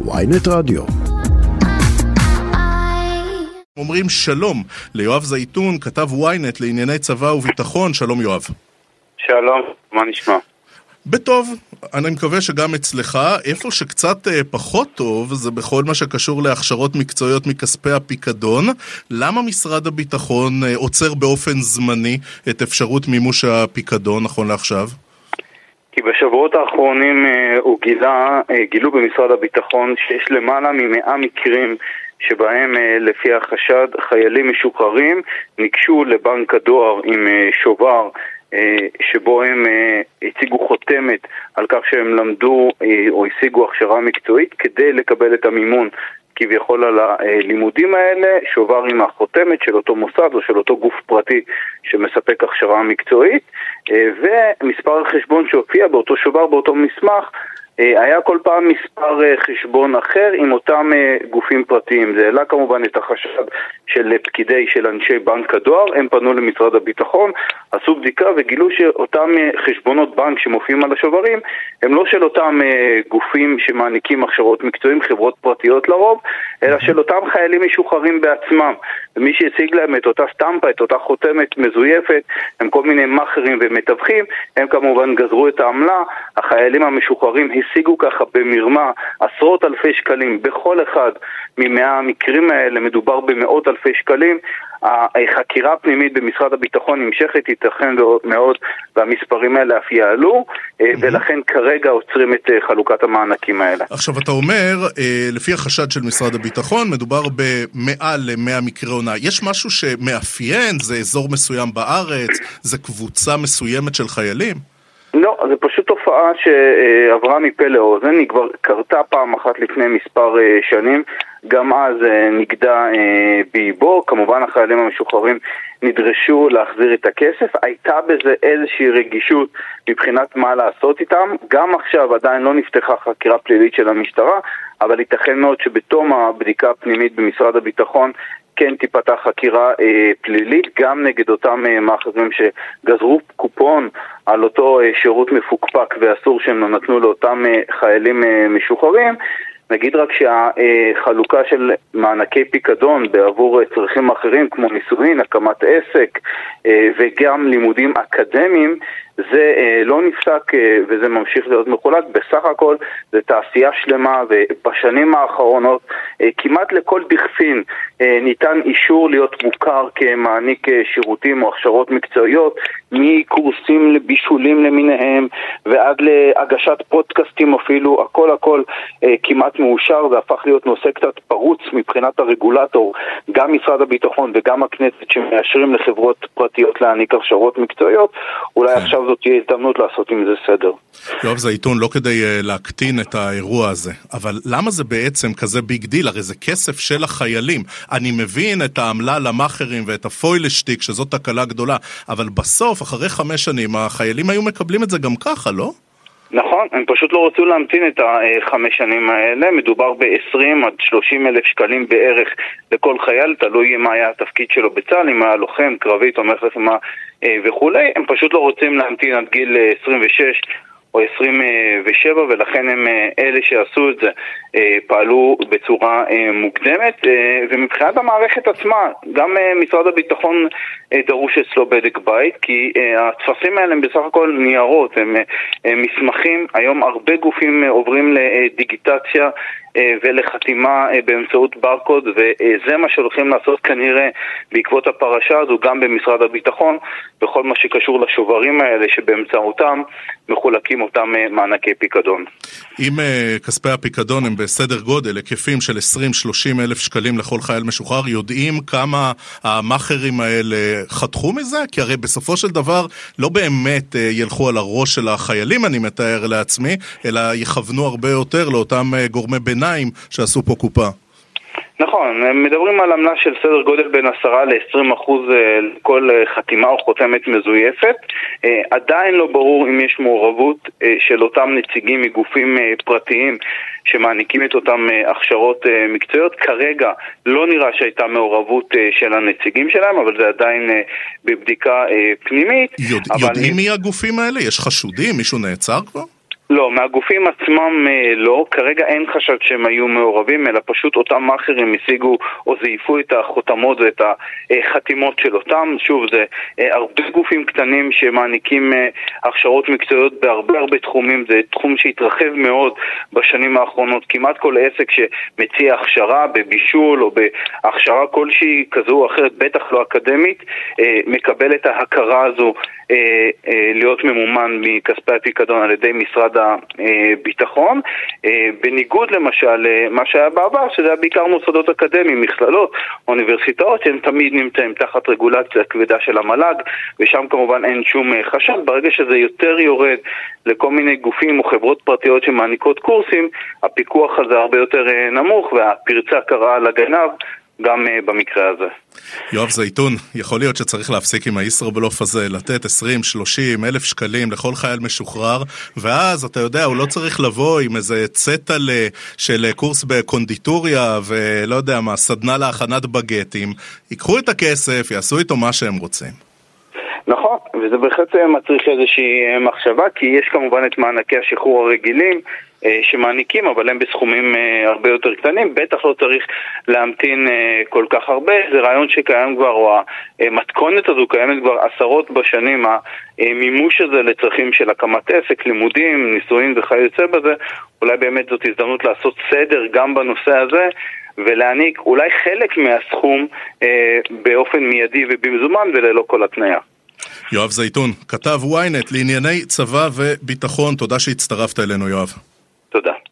ויינט רדיו. אומרים שלום ליואב זייתון, כתב ynet לענייני צבא וביטחון, שלום יואב. שלום, מה נשמע? בטוב, אני מקווה שגם אצלך, איפה שקצת אה, פחות טוב זה בכל מה שקשור להכשרות מקצועיות מכספי הפיקדון. למה משרד הביטחון אה, עוצר באופן זמני את אפשרות מימוש הפיקדון נכון לעכשיו? כי בשבועות האחרונים אה, הוא גילה, אה, גילו במשרד הביטחון שיש למעלה ממאה מקרים שבהם אה, לפי החשד חיילים משוחררים ניגשו לבנק הדואר עם שובר שבו הם הציגו חותמת על כך שהם למדו או השיגו הכשרה מקצועית כדי לקבל את המימון כביכול על הלימודים האלה, שובר עם החותמת של אותו מוסד או של אותו גוף פרטי שמספק הכשרה מקצועית ומספר החשבון שהופיע באותו שובר באותו מסמך אה, היה כל פעם מספר אה, חשבון אחר עם אותם אה, גופים פרטיים. זה העלה כמובן את החשד של פקידי, של אנשי בנק הדואר, הם פנו למשרד הביטחון, עשו בדיקה וגילו שאותם חשבונות בנק שמופיעים על השוברים הם לא של אותם גופים שמעניקים הכשרות מקצועיים, חברות פרטיות לרוב, אלא של אותם חיילים משוחררים בעצמם. ומי שהציג להם את אותה סטמפה, את אותה חותמת מזויפת, הם כל מיני מאכערים ומתווכים, הם כמובן גזרו את העמלה, החיילים המשוחררים השיגו ככה במרמה עשרות אלפי שקלים בכל אחד ממאה המקרים האלה, מדובר במאות אלפי שקלים. החקירה הפנימית במשרד הביטחון נמשכת, ייתכן מאוד, והמספרים האלה אף יעלו, אה, ולכן כרגע עוצרים את אה, חלוקת המענקים האלה. עכשיו, אתה אומר, אה, לפי החשד של משרד הביטחון, מדובר במעל ל-100 מקרי הונאה. יש משהו שמאפיין? זה אזור מסוים בארץ? זה קבוצה מסוימת של חיילים? תופעה שעברה מפה לאוזן, היא כבר קרתה פעם אחת לפני מספר אה, שנים, גם אז אה, נגדה אה, באיבו, כמובן החיילים המשוחררים נדרשו להחזיר את הכסף, הייתה בזה איזושהי רגישות מבחינת מה לעשות איתם, גם עכשיו עדיין לא נפתחה חקירה פלילית של המשטרה, אבל ייתכן מאוד שבתום הבדיקה הפנימית במשרד הביטחון כן תיפתח חקירה אה, פלילית גם נגד אותם אה, מאחזים שגזרו קופון על אותו אה, שירות מפוקפק ואסור שהם נתנו לאותם אה, חיילים אה, משוחררים. נגיד רק שהחלוקה של מענקי פיקדון בעבור אה, צרכים אחרים כמו נישואין, הקמת עסק אה, וגם לימודים אקדמיים זה אה, לא נפסק וזה ממשיך להיות מחולק, בסך הכל זה תעשייה שלמה ובשנים האחרונות כמעט לכל דכפין ניתן אישור להיות מוכר כמעניק שירותים או הכשרות מקצועיות מקורסים לבישולים למיניהם ועד להגשת פודקאסטים אפילו, הכל הכל כמעט מאושר, זה הפך להיות נושא קצת פרוץ מבחינת הרגולטור, גם משרד הביטחון וגם הכנסת שמאשרים לחברות פרטיות להעניק הכשרות מקצועיות, אולי כן. עכשיו זאת תהיה הזדמנות לעשות עם זה סדר. יואב זיתון, לא כדי uh, להקטין את האירוע הזה, אבל למה זה בעצם כזה big deal? הרי זה כסף של החיילים. אני מבין את העמלה למאכערים ואת הפוילשטיק, שזאת תקלה גדולה, אבל בסוף, אחרי חמש שנים, החיילים היו מקבלים את זה גם ככה, לא? נכון, הם פשוט לא רצו להמתין את החמש שנים האלה, מדובר ב-20 עד 30 אלף שקלים בערך לכל חייל, תלוי מה היה התפקיד שלו בצה"ל, אם היה לוחם, קרבי, תומך לחימה אה, וכולי, הם פשוט לא רוצים להמתין עד גיל 26 אה, או 27 ולכן הם אה, אלה שעשו את זה פעלו בצורה מוקדמת ומבחינת המערכת עצמה גם משרד הביטחון דרוש אצלו בדק בית כי הטפסים האלה הם בסך הכל ניירות, הם, מסמכים, היום הרבה גופים עוברים לדיגיטציה אה, ולחתימה אה, באמצעות ברקוד וזה מה שהולכים לעשות כנראה בעקבות הפרשה הזו גם במשרד הביטחון בכל מה שקשור לשוברים האלה שבאמצעותם מחולקים אותם אה, מענקי פיקדון. אם כספי הפיקדון הם בסדר גודל, היקפים של 20-30 אלף שקלים לכל חייל משוחרר, יודעים כמה המאכערים האלה חתכו מזה? כי הרי בסופו של דבר לא באמת ילכו על הראש של החיילים, אני מתאר לעצמי, אלא יכוונו הרבה יותר לאותם גורמי ביניים. ביניים שעשו פה קופה. נכון, מדברים על עמלה של סדר גודל בין 10 ל-20 אחוז אה, לכל אה, חתימה או חותמת מזויפת. אה, עדיין לא ברור אם יש מעורבות של אותם נציגים מגופים פרטיים שמעניקים את אותם הכשרות מקצועיות. כרגע לא נראה שהייתה מעורבות של הנציגים שלהם, אבל זה עדיין בבדיקה פנימית. יודע, אבל... יודעים מי הגופים האלה? יש חשודים? מישהו נעצר כבר? לא, מהגופים עצמם אה, לא, כרגע אין חשד שהם היו מעורבים, אלא פשוט אותם מאכערים השיגו או זייפו את החותמות ואת החתימות של אותם. שוב, זה אה, הרבה גופים קטנים שמעניקים אה, הכשרות מקצועיות בהרבה הרבה תחומים, זה תחום שהתרחב מאוד בשנים האחרונות. כמעט כל עסק שמציע הכשרה בבישול או בהכשרה כלשהי כזו או אחרת, בטח לא אקדמית, מקבל את ההכרה הזו להיות ממומן מכספי הפיקדון על ידי משרד הביטחון, אה, בניגוד למשל למה שהיה בעבר, שזה היה בעיקר מוסדות אקדמיים, מכללות, אוניברסיטאות, שהם תמיד נמצאים תחת רגולציה כבדה של המל"ג, ושם כמובן אין שום אה, חשד. ברגע שזה יותר יורד לכל מיני גופים או חברות פרטיות שמעניקות קורסים, הפיקוח הזה הרבה יותר אה, נמוך והפרצה קרה לגנב גם uh, במקרה הזה. יואב זייתון, יכול להיות שצריך להפסיק עם הישראבלוף הזה, לתת 20-30 אלף שקלים לכל חייל משוחרר, ואז, אתה יודע, הוא לא צריך לבוא עם איזה צטל של קורס בקונדיטוריה ולא יודע מה, סדנה להכנת בגטים. ייקחו את הכסף, יעשו איתו מה שהם רוצים. נכון, וזה בהחלט מצריך איזושהי אה, מחשבה, כי יש כמובן את מענקי השחרור הרגילים אה, שמעניקים, אבל הם בסכומים אה, הרבה יותר קטנים, בטח לא צריך להמתין כל כך הרבה, זה רעיון שקיים כבר, או המתכונת הזו קיימת כבר עשרות בשנים, המימוש הזה לצרכים של הקמת עסק, לימודים, נישואין וכיוצא בזה, אולי באמת זאת הזדמנות לעשות סדר גם בנושא הזה. ולהעניק אולי חלק מהסכום אה, באופן מיידי ובמזומן וללא כל התניה. יואב זייתון, כתב ynet לענייני צבא וביטחון, תודה שהצטרפת אלינו יואב. תודה.